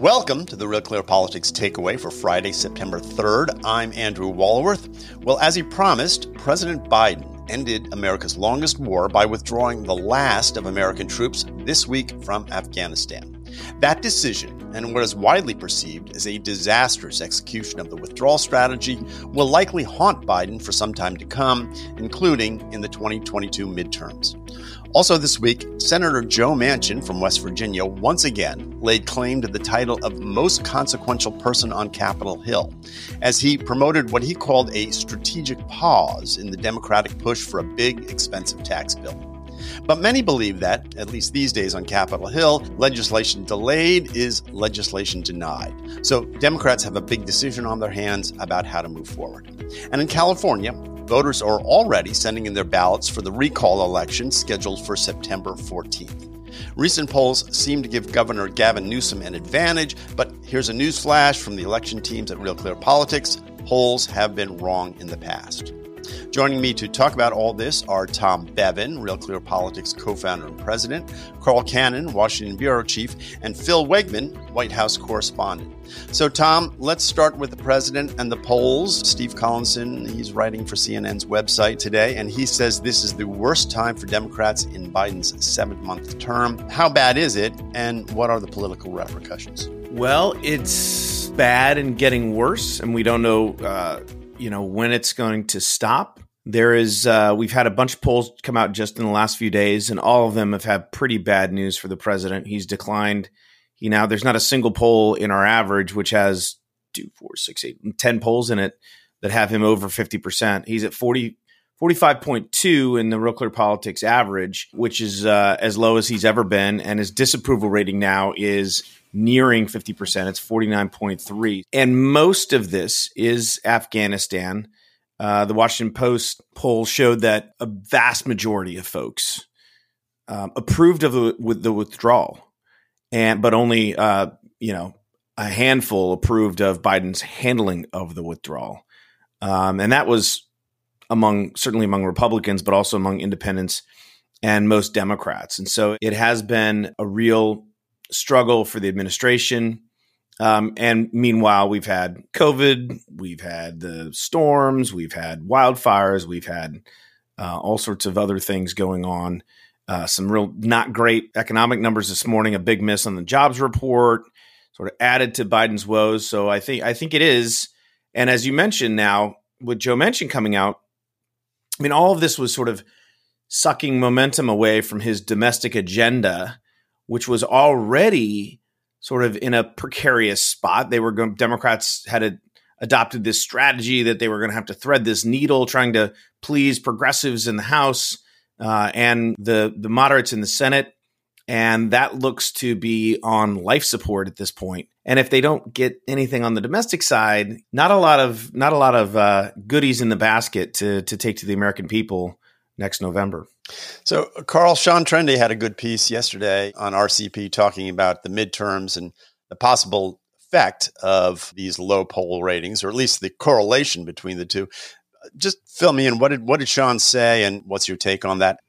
Welcome to the Real Clear Politics Takeaway for Friday, September 3rd. I'm Andrew Walworth. Well, as he promised, President Biden ended America's longest war by withdrawing the last of American troops this week from Afghanistan. That decision, and what is widely perceived as a disastrous execution of the withdrawal strategy, will likely haunt Biden for some time to come, including in the 2022 midterms. Also, this week, Senator Joe Manchin from West Virginia once again laid claim to the title of most consequential person on Capitol Hill as he promoted what he called a strategic pause in the Democratic push for a big, expensive tax bill. But many believe that, at least these days on Capitol Hill, legislation delayed is legislation denied. So Democrats have a big decision on their hands about how to move forward. And in California, voters are already sending in their ballots for the recall election scheduled for September 14th. Recent polls seem to give Governor Gavin Newsom an advantage, but here's a news flash from the election teams at Real Clear Politics. Polls have been wrong in the past. Joining me to talk about all this are Tom Bevan, Real Clear Politics co founder and president, Carl Cannon, Washington Bureau Chief, and Phil Wegmann, White House correspondent. So, Tom, let's start with the president and the polls. Steve Collinson, he's writing for CNN's website today, and he says this is the worst time for Democrats in Biden's seventh month term. How bad is it, and what are the political repercussions? Well, it's bad and getting worse, and we don't know. Uh you know when it's going to stop. There is uh, we've had a bunch of polls come out just in the last few days, and all of them have had pretty bad news for the president. He's declined. You now there's not a single poll in our average which has two, four, six, eight, ten polls in it that have him over fifty percent. He's at 40, 45.2 in the Real Clear Politics average, which is uh, as low as he's ever been, and his disapproval rating now is nearing 50%. It's 49.3. And most of this is Afghanistan. Uh, the Washington Post poll showed that a vast majority of folks um, approved of the, with the withdrawal, and but only uh, you know a handful approved of Biden's handling of the withdrawal, um, and that was among certainly among Republicans, but also among independents and most Democrats. And so it has been a real struggle for the administration. Um, and meanwhile, we've had COVID, we've had the storms, we've had wildfires, we've had uh, all sorts of other things going on. Uh, some real not great economic numbers this morning. A big miss on the jobs report, sort of added to Biden's woes. So I think I think it is. And as you mentioned, now with Joe Manchin coming out, I mean, all of this was sort of sucking momentum away from his domestic agenda which was already sort of in a precarious spot. They were going, Democrats had a, adopted this strategy that they were going to have to thread this needle, trying to please progressives in the House uh, and the the moderates in the Senate, and that looks to be on life support at this point. And if they don't get anything on the domestic side, not a lot of not a lot of uh, goodies in the basket to to take to the American people next November. So, Carl, Sean Trende had a good piece yesterday on RCP talking about the midterms and the possible effect of these low poll ratings, or at least the correlation between the two. Just fill me in. What did what did Sean say, and what's your take on that?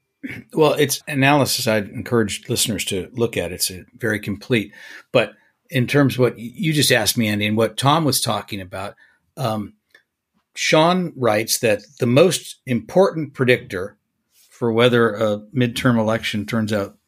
Well, it's analysis I'd encourage listeners to look at. It's very complete. But in terms of what you just asked me, Andy, and what Tom was talking about, um, Sean writes that the most important predictor for whether a midterm election turns out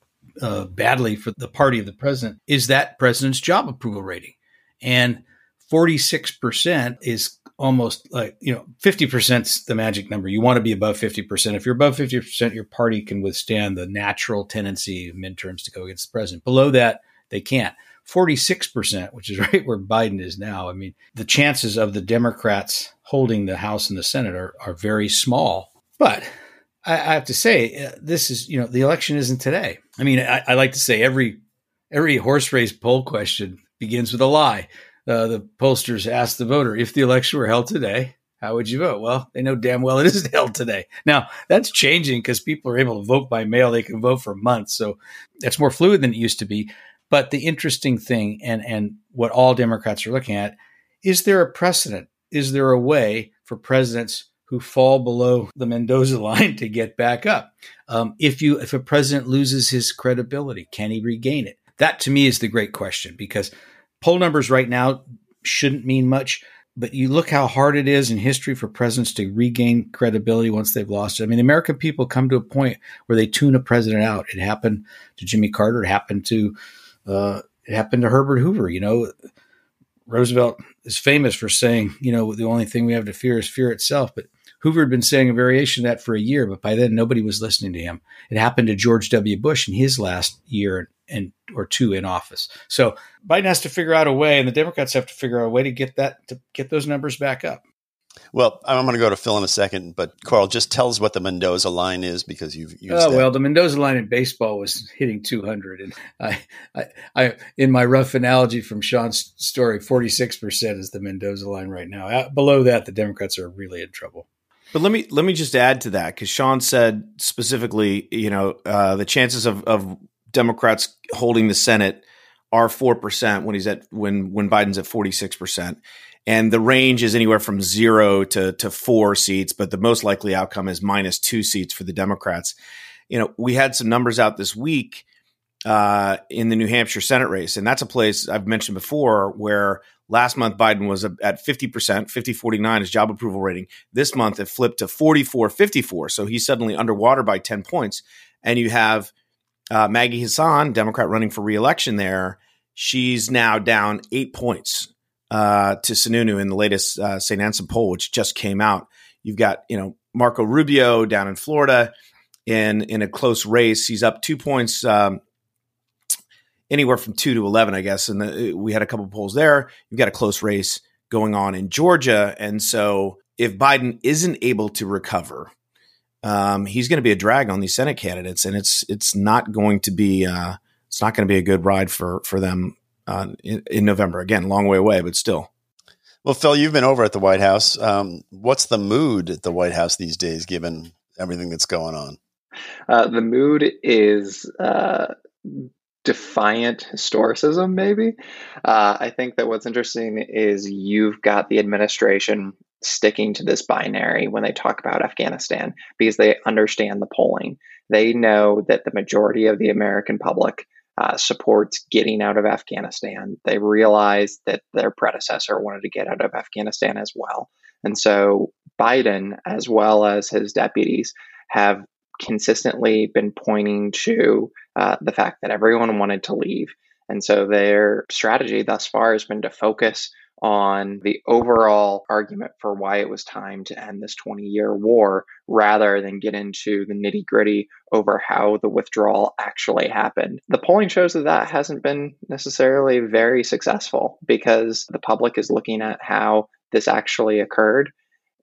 uh, badly for the party of the president is that president's job approval rating. And 46% is almost like, you know, 50% is the magic number. You want to be above 50%. If you're above 50%, your party can withstand the natural tendency of midterms to go against the president. Below that, they can't. 46%, which is right where Biden is now. I mean, the chances of the Democrats holding the House and the Senate are, are very small. But I, I have to say, uh, this is you know the election isn't today. I mean, I, I, like to say every every horse race poll question begins with a lie. Uh, the pollsters ask the voter if the election were held today, how would you vote? Well, they know damn well it isn't held today. Now that's changing because people are able to vote by mail; they can vote for months, so that's more fluid than it used to be. But the interesting thing, and and what all Democrats are looking at, is there a precedent? Is there a way for presidents who fall below the Mendoza line to get back up. Um, if you if a president loses his credibility, can he regain it? That to me is the great question because poll numbers right now shouldn't mean much, but you look how hard it is in history for presidents to regain credibility once they've lost it. I mean, the American people come to a point where they tune a president out. It happened to Jimmy Carter. It happened to uh, it happened to Herbert Hoover. You know, Roosevelt is famous for saying, you know, the only thing we have to fear is fear itself. But Hoover had been saying a variation of that for a year, but by then nobody was listening to him. It happened to George W. Bush in his last year and or two in office. So Biden has to figure out a way, and the Democrats have to figure out a way to get that to get those numbers back up. Well, I'm going to go to Phil in a second, but Carl, just tell us what the Mendoza line is because you've used. Oh that. well, the Mendoza line in baseball was hitting 200, and I, I, I, in my rough analogy from Sean's story, 46 percent is the Mendoza line right now. Below that, the Democrats are really in trouble. But let me let me just add to that because Sean said specifically, you know, uh, the chances of, of Democrats holding the Senate are four percent when he's at when when Biden's at 46 percent and the range is anywhere from zero to to four seats, but the most likely outcome is minus two seats for the Democrats. You know, we had some numbers out this week uh, in the New Hampshire Senate race, and that's a place I've mentioned before where last month Biden was at 50%, 50 49 his job approval rating. This month it flipped to 44 54. So he's suddenly underwater by 10 points. And you have uh, Maggie Hassan, Democrat running for reelection there. She's now down eight points uh, to Sununu in the latest uh, St. Anselm poll, which just came out. You've got you know Marco Rubio down in Florida in in a close race. He's up two points, um, anywhere from two to eleven, I guess. And the, we had a couple polls there. You've got a close race going on in Georgia, and so if Biden isn't able to recover, um, he's going to be a drag on these Senate candidates, and it's it's not going to be uh, it's not going to be a good ride for for them uh, in, in, November. Again, long way away, but still. Well, Phil, you've been over at the White House. Um, what's the mood at the White House these days, given everything that's going on? Uh, the mood is uh, defiant historicism, maybe. Uh, I think that what's interesting is you've got the administration sticking to this binary when they talk about Afghanistan because they understand the polling. They know that the majority of the American public uh, supports getting out of Afghanistan. They realize that their predecessor wanted to get out of Afghanistan as well. And so Biden, as well as his deputies, have consistently been pointing to uh, the fact that everyone wanted to leave. And so their strategy thus far has been to focus on the overall argument for why it was time to end this 20 year war rather than get into the nitty gritty over how the withdrawal actually happened. The polling shows that that hasn't been necessarily very successful because the public is looking at how this actually occurred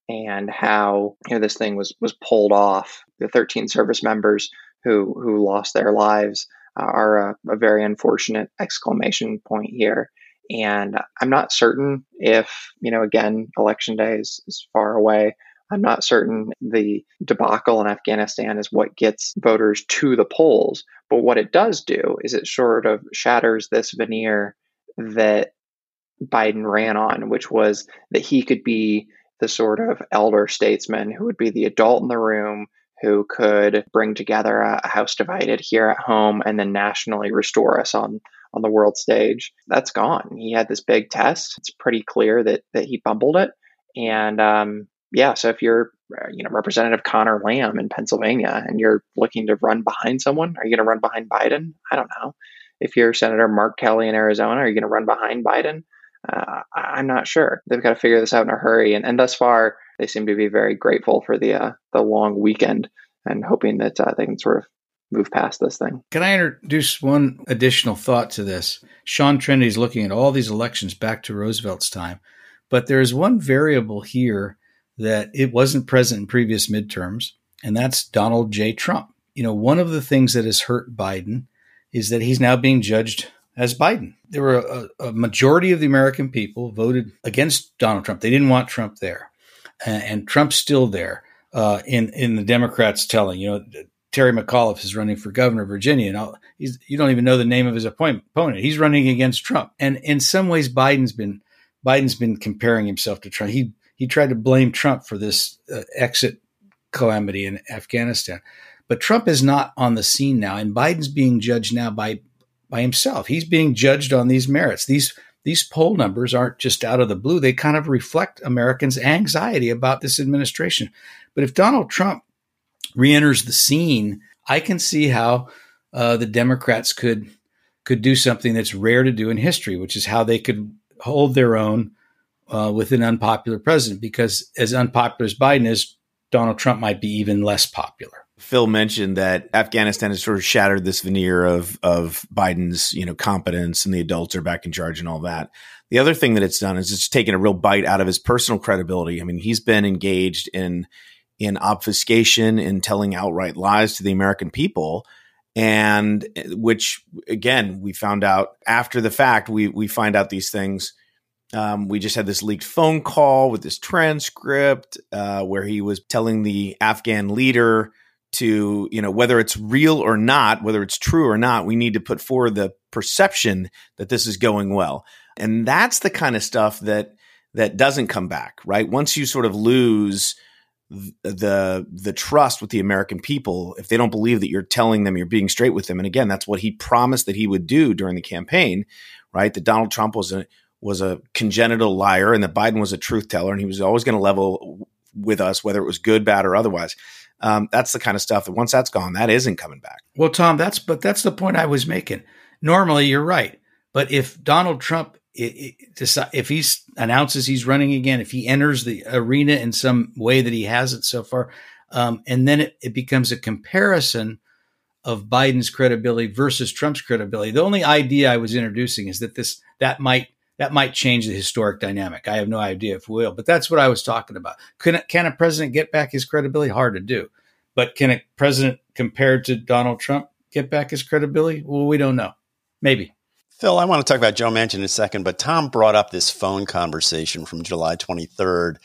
and how you know this thing was was pulled off. The 13 service members who who lost their lives uh, are a, a very unfortunate exclamation point here. And I'm not certain if, you know, again, election day is, is far away. I'm not certain the debacle in Afghanistan is what gets voters to the polls. But what it does do is it sort of shatters this veneer that Biden ran on, which was that he could be the sort of elder statesman who would be the adult in the room who could bring together a house divided here at home and then nationally restore us on on the world stage. That's gone. He had this big test. It's pretty clear that that he bumbled it. And um, yeah, so if you're uh, you know Representative Connor Lamb in Pennsylvania and you're looking to run behind someone, are you going to run behind Biden? I don't know. If you're Senator Mark Kelly in Arizona, are you going to run behind Biden? Uh, I'm not sure. They've got to figure this out in a hurry. And, and thus far, they seem to be very grateful for the uh, the long weekend and hoping that uh, they can sort of move past this thing. Can I introduce one additional thought to this? Sean Trende is looking at all these elections back to Roosevelt's time, but there is one variable here that it wasn't present in previous midterms, and that's Donald J. Trump. You know, one of the things that has hurt Biden is that he's now being judged as Biden. There were a, a majority of the American people voted against Donald Trump. They didn't want Trump there, and, Trump's still there. Uh, in in the Democrats telling. You know, Terry McAuliffe is running for governor of Virginia, and you don't even know the name of his opponent. He's running against Trump, and in some ways, Biden's been Biden's been comparing himself to Trump. He he tried to blame Trump for this uh, exit calamity in Afghanistan, but Trump is not on the scene now, and Biden's being judged now by by himself. He's being judged on these merits. These these poll numbers aren't just out of the blue. They kind of reflect Americans' anxiety about this administration. But if Donald Trump re-enters the scene, I can see how uh, the Democrats could could do something that's rare to do in history, which is how they could hold their own uh, with an unpopular president. Because as unpopular as Biden is, Donald Trump might be even less popular. Phil mentioned that Afghanistan has sort of shattered this veneer of of Biden's you know competence and the adults are back in charge and all that. The other thing that it's done is it's taken a real bite out of his personal credibility. I mean, he's been engaged in in obfuscation in telling outright lies to the American people, and which again we found out after the fact. We we find out these things. Um, we just had this leaked phone call with this transcript uh, where he was telling the Afghan leader to you know whether it's real or not whether it's true or not we need to put forward the perception that this is going well. And that's the kind of stuff that that doesn't come back right? Once you sort of lose the the trust with the american people if they don't believe that you're telling them you're being straight with them and again that's what he promised that he would do during the campaign right? That donald trump was a was a congenital liar and that biden was a truth teller and he was always going to level with us whether it was good bad or otherwise um, that's the kind of stuff that once that's gone, that isn't coming back. Well, Tom, that's but that's the point I was making. Normally, you're right, but if Donald Trump if he announces he's running again, if he enters the arena in some way that he hasn't so far, um, and then it, it, becomes a comparison of Biden's credibility versus Trump's credibility. The only idea I was introducing is that this that might that might change the historic dynamic. I have no idea if it will, but that's what I was talking about. Can, can a president get back his credibility? Hard to do. But can a president compared to Donald Trump get back his credibility? Well, we don't know. Maybe. Phil, I want to talk about Joe Manchin in a second, but Tom brought up this phone conversation from July 23rd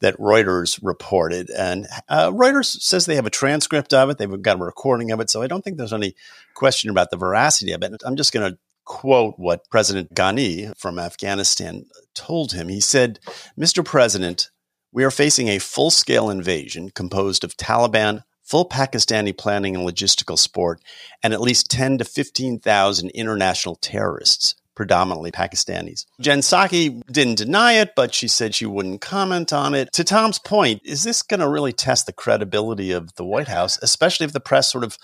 that Reuters reported. And uh, Reuters says they have a transcript of it, they've got a recording of it. So I don't think there's any question about the veracity of it. I'm just going to quote what President Ghani from Afghanistan told him. He said, Mr. President, we are facing a full scale invasion composed of Taliban, full Pakistani planning and logistical support, and at least 10 to 15,000 international terrorists, predominantly Pakistanis. Jen Psaki didn't deny it, but she said she wouldn't comment on it. To Tom's point, is this going to really test the credibility of the White House, especially if the press sort of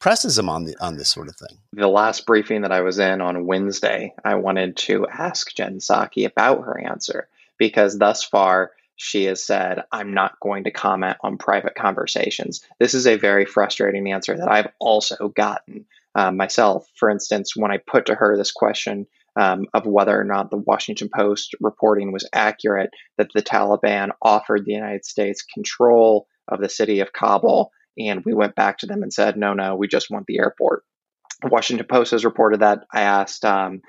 presses him on the on this sort of thing. The last briefing that I was in on Wednesday, I wanted to ask Jen Psaki about her answer because thus far she has said, I'm not going to comment on private conversations. This is a very frustrating answer that I've also gotten uh, myself. For instance, when I put to her this question um, of whether or not the Washington Post reporting was accurate, that the Taliban offered the United States control of the city of Kabul and we went back to them and said, no, no, we just want the airport. The Washington Post has reported that. I asked um,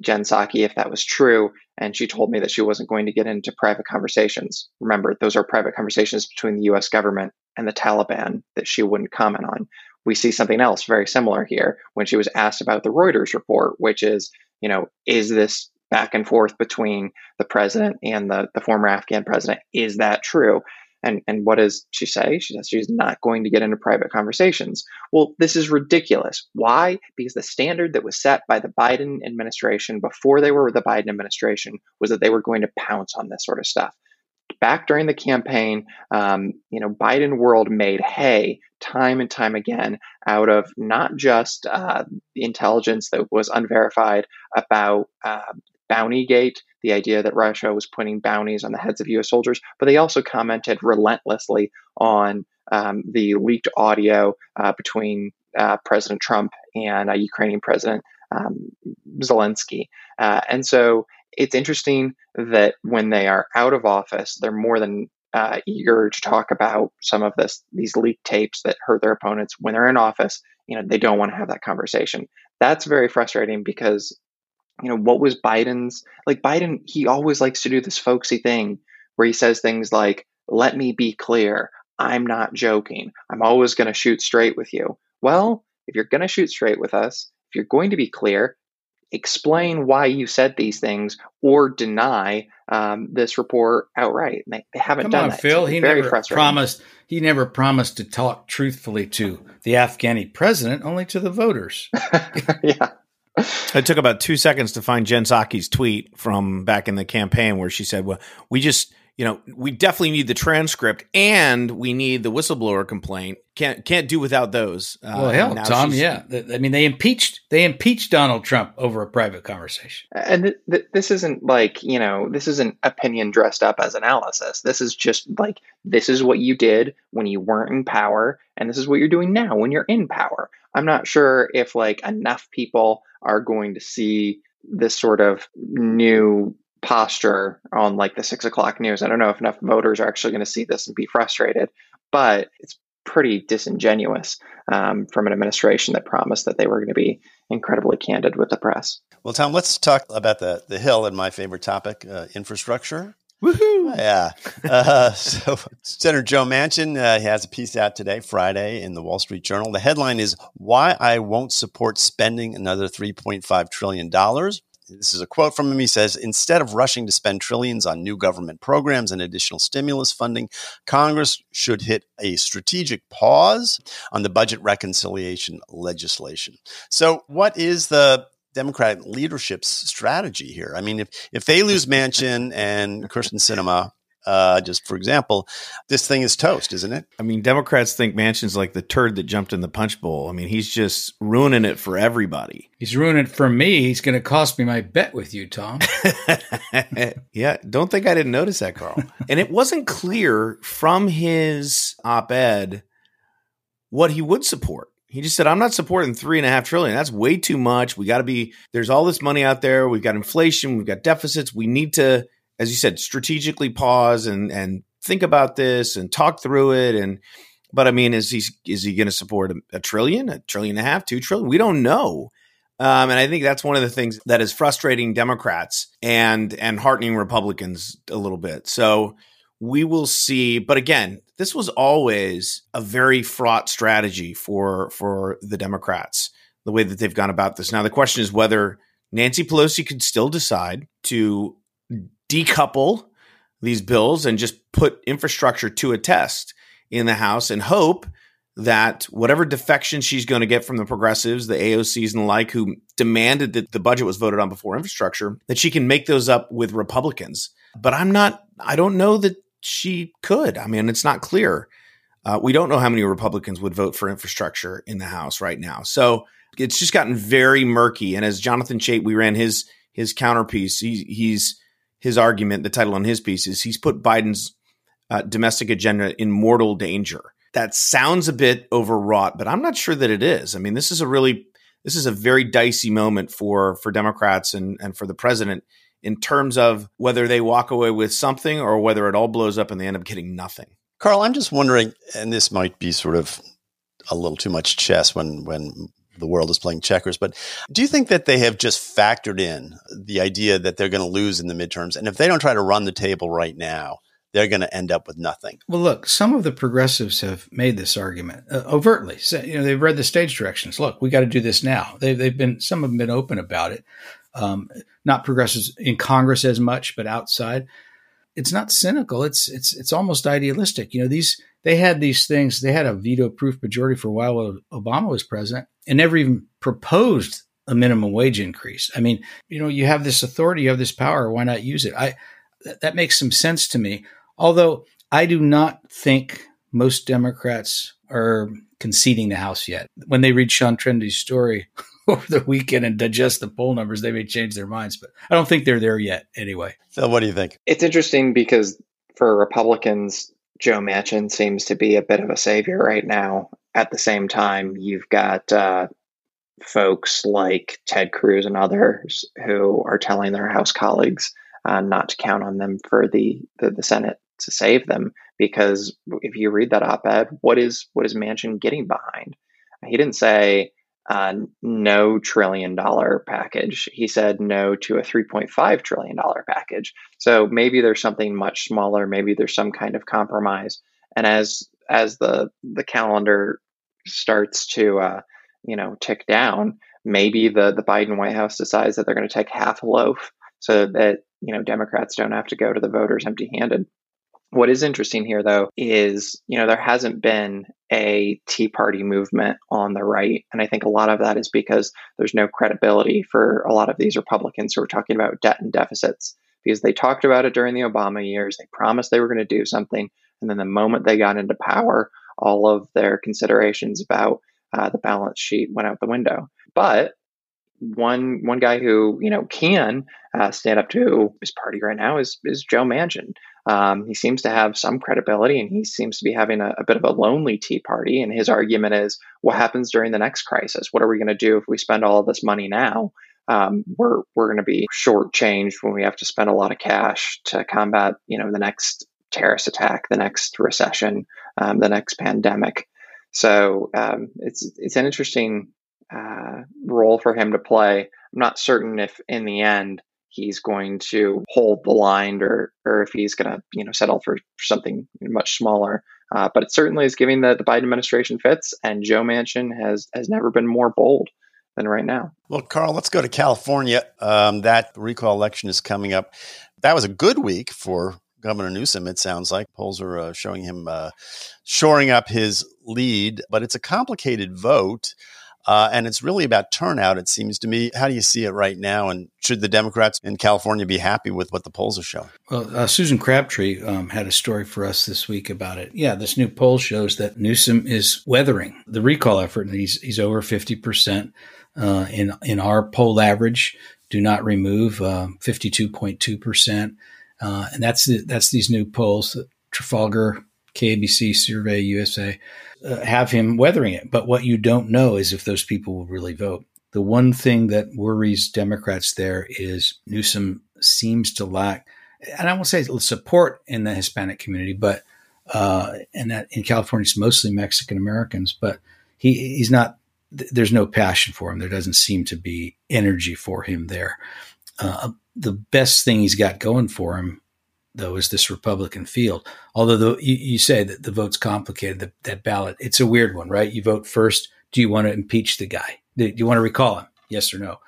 Jen Psaki if that was true, and she told me that she wasn't going to get into private conversations. Remember, those are private conversations between the US government and the Taliban that she wouldn't comment on. We see something else very similar here when she was asked about the Reuters report, which is, you know, is this back and forth between the president and the, the former Afghan president? Is that true? And, and what does she say? She says she's not going to get into private conversations. Well, this is ridiculous. Why? Because the standard that was set by the Biden administration before they were the Biden administration was that they were going to pounce on this sort of stuff. Back during the campaign, um, you know, Biden world made hay time and time again out of not just uh, intelligence that was unverified about uh, Bountygate, the idea that Russia was putting bounties on the heads of U.S. soldiers, but they also commented relentlessly on um, the leaked audio uh, between uh, President Trump and uh, Ukrainian President um, Zelensky. Uh, and so it's interesting that when they are out of office, they're more than uh, eager to talk about some of this these leaked tapes that hurt their opponents. When they're in office, you know they don't want to have that conversation. That's very frustrating because you know, what was Biden's like Biden, he always likes to do this folksy thing where he says things like, let me be clear, I'm not joking. I'm always going to shoot straight with you. Well, if you're going to shoot straight with us, if you're going to be clear, explain why you said these things or deny um, this report outright. They, they haven't Come done on, that. Phil. He never promised. He never promised to talk truthfully to the Afghani president, only to the voters. yeah. It took about two seconds to find Jen Psaki's tweet from back in the campaign where she said, "Well, we just." You know, we definitely need the transcript, and we need the whistleblower complaint. Can't can't do without those. Uh, well, hell, Tom, yeah. I mean, they impeached they impeached Donald Trump over a private conversation. And th- th- this isn't like you know, this isn't opinion dressed up as analysis. This is just like this is what you did when you weren't in power, and this is what you're doing now when you're in power. I'm not sure if like enough people are going to see this sort of new posture on like the six o'clock news. I don't know if enough voters are actually going to see this and be frustrated, but it's pretty disingenuous um, from an administration that promised that they were going to be incredibly candid with the press. Well, Tom, let's talk about the the Hill and my favorite topic, uh, infrastructure. Woohoo! Yeah. Uh, so Senator Joe Manchin uh, has a piece out today, Friday, in the Wall Street Journal. The headline is "Why I Won't Support Spending Another 3.5 trillion dollars." This is a quote from him. He says, "Instead of rushing to spend trillions on new government programs and additional stimulus funding, Congress should hit a strategic pause on the budget reconciliation legislation." So, what is the Democratic leadership's strategy here. I mean, if if they lose Manchin and Kyrsten Sinema, uh, just for example, this thing is toast, isn't it? I mean, Democrats think Manchin's like the turd that jumped in the punch bowl. I mean, he's just ruining it for everybody. He's ruining it for me. He's going to cost me my bet with you, Tom. yeah, don't think I didn't notice that, Carl. and it wasn't clear from his op-ed what he would support. He just said, I'm not supporting three and a half trillion. That's way too much. We got to be, there's all this money out there. We've got inflation. We've got deficits. We need to, as you said, strategically pause and, and think about this and talk through it. And, but I mean, is he, is he going to support a, a, trillion, a trillion and a half, two trillion? We don't know. Um, and I think that's one of the things that is frustrating Democrats and, and heartening Republicans a little bit. So, we will see. But again, this was always a very fraught strategy for for the Democrats, the way that they've gone about this. Now the question is whether Nancy Pelosi could still decide to decouple these bills and just put infrastructure to a test in the House and hope that whatever defection she's going to get from the progressives, the AOCs and the like, who demanded that the budget was voted on before infrastructure, that she can make those up with Republicans. But I'm not, I don't know that she could. I mean, it's not clear. Uh, we don't know how many Republicans would vote for infrastructure in the House right now. So it's just gotten very murky. And as Jonathan Chait, we ran his his counterpiece. He, he's his argument. The title on his piece is he's put Biden's uh, domestic agenda in mortal danger. That sounds a bit overwrought, but I'm not sure that it is. I mean, this is a really this is a very dicey moment for for Democrats and and for the president in terms of whether they walk away with something or whether it all blows up and they end up getting nothing. Carl, I'm just wondering, and this might be sort of a little too much chess when when the world is playing checkers, but do you think that they have just factored in the idea that they're going to lose in the midterms, and if they don't try to run the table right now, they're going to end up with nothing. Well, look, some of the progressives have made this argument uh, overtly. So, you know, they've read the stage directions. Look, we got to do this now. They've, they've been some have been open about it um, not progressives in Congress as much, but outside. It's not cynical. It's it's it's almost idealistic. You know, these they had these things. They had a veto-proof majority for a while while Obama was president, and never even proposed a minimum wage increase. I mean, you know, you have this authority, you have this power. Why not use it? I that, that makes some sense to me. Although I do not think most Democrats are conceding the House yet. When they read Sean Trende's story over the weekend and digest the poll numbers, they may change their minds. But I don't think they're there yet anyway. So, what do you think? It's interesting because for Republicans, Joe Manchin seems to be a bit of a savior right now. At the same time, you've got uh, folks like Ted Cruz and others who are telling their House colleagues uh, not to count on them for the, the, the Senate to save them because if you read that op-ed, what is what is Manchin getting behind? He didn't say uh, no trillion dollar package. He said no to a $3.5 trillion package. So maybe there's something much smaller. Maybe there's some kind of compromise. And as as the the calendar starts to uh, you know tick down, maybe the the Biden White House decides that they're going to take half a loaf so that you know Democrats don't have to go to the voters empty handed. What is interesting here, though, is you know there hasn't been a Tea Party movement on the right. And I think a lot of that is because there's no credibility for a lot of these Republicans who are talking about debt and deficits because they talked about it during the Obama years. They promised they were going to do something. And then the moment they got into power, all of their considerations about uh, the balance sheet went out the window. But one one guy who you know can uh, stand up to his party right now is is Joe Manchin. Um, he seems to have some credibility, and he seems to be having a, a, bit of a lonely Tea Party. And his argument is, what happens during the next crisis? What are we going to do if we spend all this money now? Um, we're we're going to be shortchanged when we have to spend a lot of cash to combat you know the next terrorist attack, the next recession, um, the next pandemic. So um, it's it's an interesting uh, role for him to play. I'm not certain if in the end he's going to hold the line or or if he's going to you know settle for something much smaller. Uh, but it certainly is giving the, the Biden administration fits, and Joe Manchin has has never been more bold than right now. Well, Carl, let's go to California. Um, that recall election is coming up. That was a good week for Governor Newsom. It sounds like polls are uh, showing him uh, shoring up his lead, but it's a complicated vote. Uh, and it's really about turnout, it seems to me. How do you see it right now? And should the Democrats in California be happy with what the polls are showing? Well, uh, Susan Crabtree um, had a story for us this week about it. Yeah, this new poll shows that Newsom is weathering the recall effort, and he's, he's over 50% uh, in, in our poll average. Do not remove, 52.2%. Uh, uh, and that's, the, that's these new polls, Trafalgar, KABC, Survey USA uh, have him weathering it. But what you don't know is if those people will really vote. The one thing that worries Democrats there is Newsom seems to lack, and I won't say support in the Hispanic community, but uh, and that in California it's mostly Mexican Americans, but he he's not. There's no passion for him. There doesn't seem to be energy for him there. Uh, the best thing he's got going for him though, is this Republican field. Although the, you, you, say that the vote's complicated, the, that ballot, it's a weird one, right? You vote first. Do you want to impeach the guy? Do you want to recall him? Yes or no?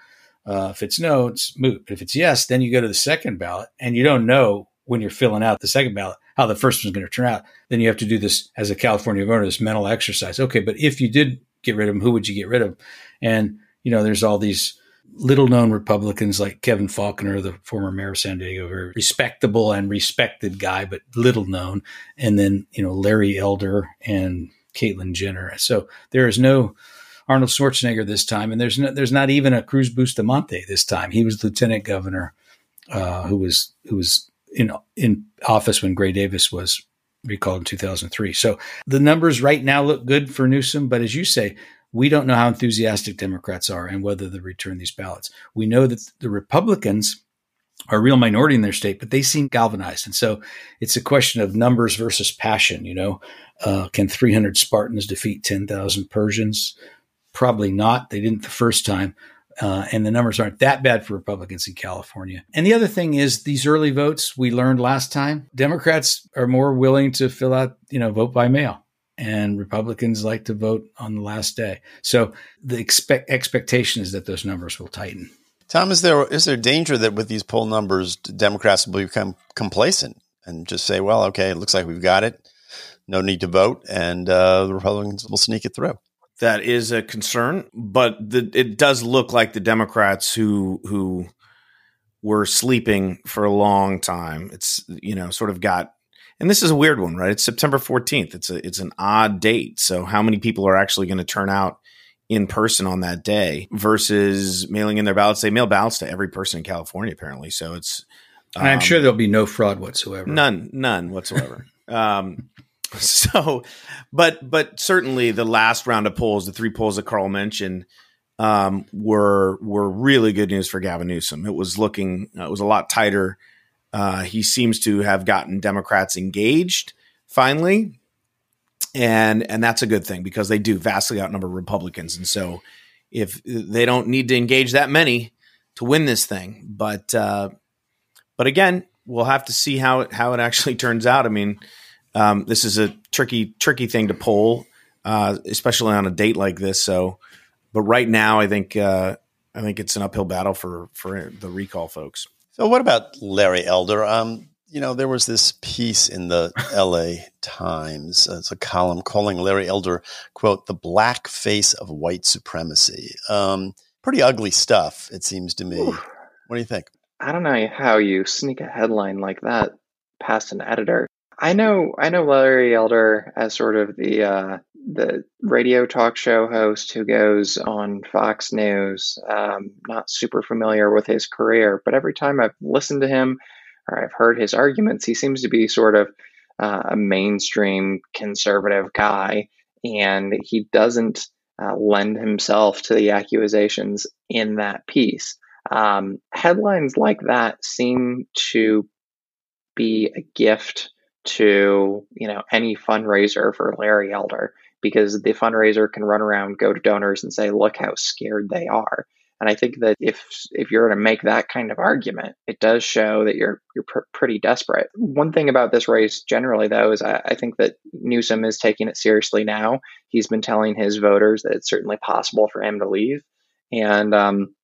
Uh, if it's no, it's moot. But if it's yes, then you go to the second ballot and you don't know when you're filling out the second ballot how the first one's going to turn out. Then you have to do this as a California voter, this mental exercise. Okay, but if you did get rid of him, who would you get rid of? And, you know, there's all these little known Republicans like Kevin Faulconer, the former mayor of San Diego, very respectable and respected guy, but little known. And then, you know, Larry Elder and Caitlyn Jenner. So there is no Arnold Schwarzenegger this time, and there's no, there's not even a Cruz Bustamante this time. He was lieutenant governor uh, who was who was in in office when Gray Davis was recalled in 2003. So the numbers right now look good for Newsom, but as you say, we don't know how enthusiastic Democrats are and whether they return these ballots. We know that the Republicans are a real minority in their state, but they seem galvanized. And so it's a question of numbers versus passion. You know, uh, can 300 Spartans defeat 10,000 Persians? Probably not. They didn't the first time. Uh, and the numbers aren't that bad for Republicans in California. And the other thing is these early votes we learned last time, Democrats are more willing to fill out, you know, vote by mail and Republicans like to vote on the last day. So the expect, expectation is that those numbers will tighten. Tom, is there is there danger that with these poll numbers, Democrats will become complacent and just say, "Well, okay, it looks like we've got it. No need to vote," and uh, the Republicans will sneak it through. That is a concern, but the, it does look like the Democrats who who were sleeping for a long time. It's you know sort of got and this is a weird one, right? It's September 14th. It's a it's an odd date. So how many people are actually going to turn out in person on that day versus mailing in their ballots? They mail ballots to every person in California apparently. So it's um, I'm sure there'll be no fraud whatsoever. None, none whatsoever. um, so, but but certainly the last round of polls, the three polls that Carl mentioned, um, were were really good news for Gavin Newsom. It was looking, uh, it was a lot tighter uh, he seems to have gotten Democrats engaged finally, and and that's a good thing because they do vastly outnumber Republicans, and so if they don't need to engage that many to win this thing, but uh, but again, we'll have to see how it how it actually turns out. I mean, um, this is a tricky tricky thing to poll, uh, especially on a date like this. So, but right now, I think uh, I think it's an uphill battle for for the recall folks. So, what about Larry Elder? Um, you know, there was this piece in the LA Times, uh, it's a column calling Larry Elder, quote, the black face of white supremacy. Um, pretty ugly stuff, it seems to me. Ooh. What do you think? I don't know how you sneak a headline like that past an editor. I know I know Larry Elder as sort of the uh, the radio talk show host who goes on Fox News. Um, not super familiar with his career, but every time I've listened to him or I've heard his arguments, he seems to be sort of uh, a mainstream conservative guy, and he doesn't uh, lend himself to the accusations in that piece. Um, headlines like that seem to be a gift to you know any fundraiser for Larry Elder because the fundraiser can run around, go to donors, and say, "Look how scared they are." And I think that if if you're going to make that kind of argument, it does show that you're you're pr- pretty desperate. One thing about this race generally, though, is I, I, think that Newsom is taking it seriously now. He's been telling his voters that it's certainly possible for him to leave, and um,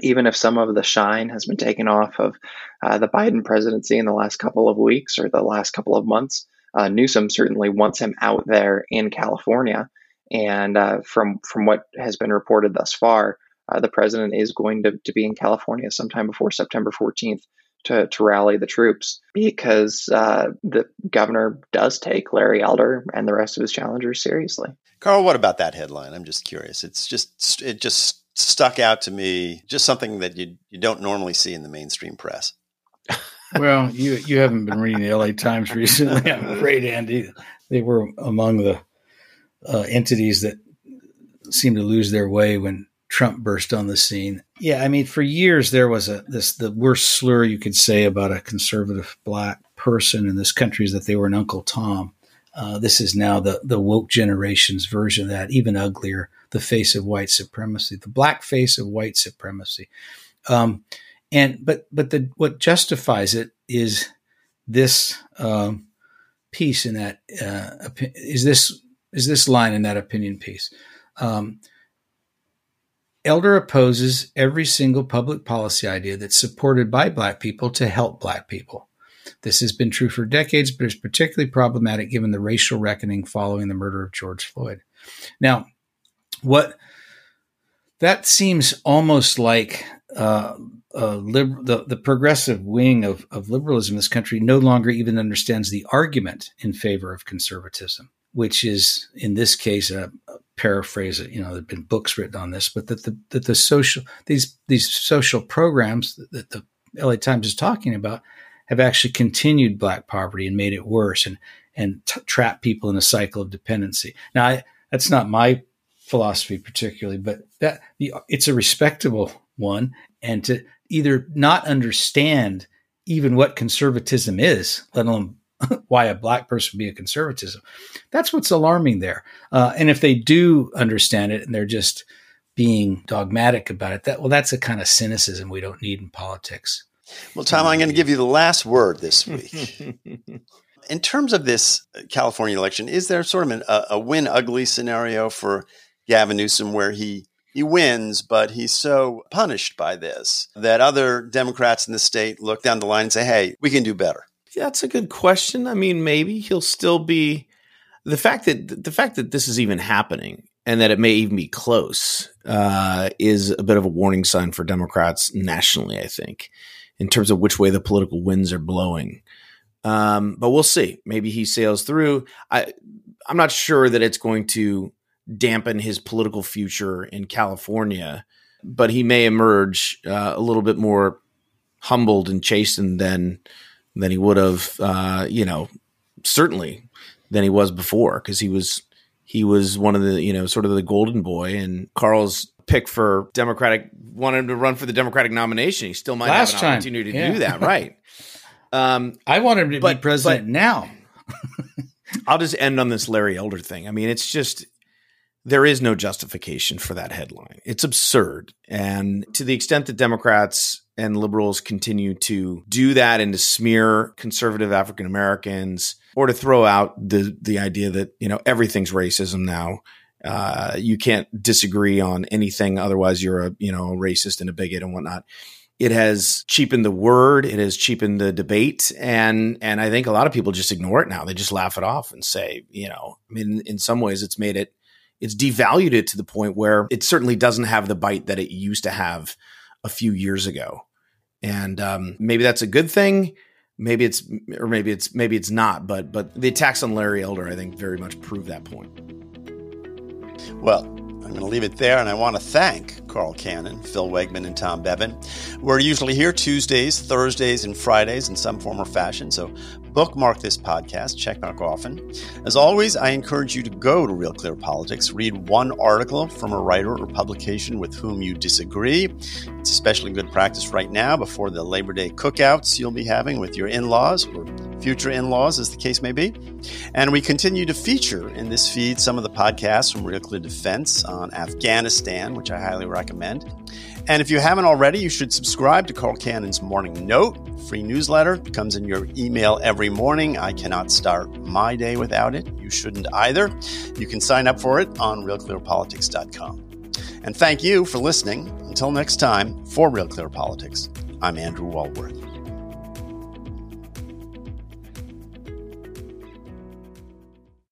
even if some of the shine has been taken off of uh, the Biden presidency in the last couple of weeks or the last couple of months, uh, Newsom certainly wants him out there in California. And uh, from from what has been reported thus far, uh, the president is going to, to be in California sometime before September 14th to, to rally the troops because uh, the governor does take Larry Elder and the rest of his challengers seriously. Carl, what about that headline? I'm just curious. It's just it just stuck out to me. Just something that you you don't normally see in the mainstream press. well, you you haven't been reading the LA Times recently, I'm afraid, Andy. They were among the uh, entities that seemed to lose their way when Trump burst on the scene. Yeah, I mean, for years there was a this the worst slur you could say about a conservative black person in this country is that they were an Uncle Tom. Uh, this is now the the woke generation's version of that, even uglier. The face of white supremacy, the black face of white supremacy, um, and but but the what justifies it is this um, piece in that uh, is this is this line in that opinion piece. Um, Elder opposes every single public policy idea that's supported by Black people to help Black people. This has been true for decades, but it's particularly problematic given the racial reckoning following the murder of George Floyd. Now, what that seems almost like uh, uh, the, the progressive wing of, of liberalism in this country no longer even understands the argument in favor of conservatism, which is in this case a, a paraphrase. You know, there've been books written on this, but that the that the social these these social programs that the LA Times is talking about have actually continued black poverty and made it worse and and t- trap people in a cycle of dependency. Now, I, that's not my philosophy particularly, but that the, it's a respectable one. And to either not understand even what conservatism is, let alone why a black person would be a conservatism, that's what's alarming there. Uh, and if they do understand it and they're just being dogmatic about it, that well, that's a kind of cynicism we don't need in politics. Well, Tom, I'm going to give you the last word this week. in terms of this California election, is there sort of an, a, a win ugly scenario for Gavin Newsom where he he wins, but he's so punished by this that other Democrats in the state look down the line and say, "Hey, we can do better." That's a good question. I mean, maybe he'll still be the fact that the fact that this is even happening and that it may even be close uh, is a bit of a warning sign for Democrats nationally. I think, in terms of which way the political winds are blowing. Um, but we'll see. Maybe he sails through. I I'm not sure that it's going to dampen his political future in California, but he may emerge uh, a little bit more humbled and chastened than than he would have, uh, you know, certainly than he was before because he was he was one of the you know sort of the golden boy and Carl's pick for Democratic wanted him to run for the Democratic nomination. He still might Last have an time. opportunity to yeah. do that, right? Um, I want him to but, be president but, now. I'll just end on this Larry Elder thing. I mean, it's just there is no justification for that headline. It's absurd. And to the extent that Democrats and liberals continue to do that and to smear conservative African Americans or to throw out the the idea that, you know, everything's racism now. Uh, you can't disagree on anything otherwise you're a, you know, racist and a bigot and whatnot. it has cheapened the word, it has cheapened the debate, and and I think a lot of people just ignore it now. They just laugh it off and say, you know, I mean, in some ways, it's made it, it's devalued it to the point where it certainly doesn't have the bite that it used to have a few years ago, and um, maybe that's a good thing. Maybe it's, or maybe it's, maybe it's not. But but the attacks on Larry Elder, I think, very much prove that point. Well, I'm going to leave it there, and I want to thank Carl Cannon, Phil Wegmann, and Tom Bevan. We're usually here Tuesdays, Thursdays, and Fridays in some form or fashion, so bookmark this podcast, check back often. As always, I encourage you to go to Real Clear Politics, read one article from a writer or publication with whom you disagree. It's especially good practice right now before the Labor Day cookouts you'll be having with your in laws or future in laws, as the case may be. And we continue to feature in this feed some of the podcasts from Real Clear Defense on Afghanistan, which I highly recommend. And if you haven't already, you should subscribe to Carl Cannon's Morning Note, free newsletter. It comes in your email every morning. I cannot start my day without it. You shouldn't either. You can sign up for it on realclearpolitics.com. And thank you for listening. Until next time, for Real Clear Politics, I'm Andrew Walworth.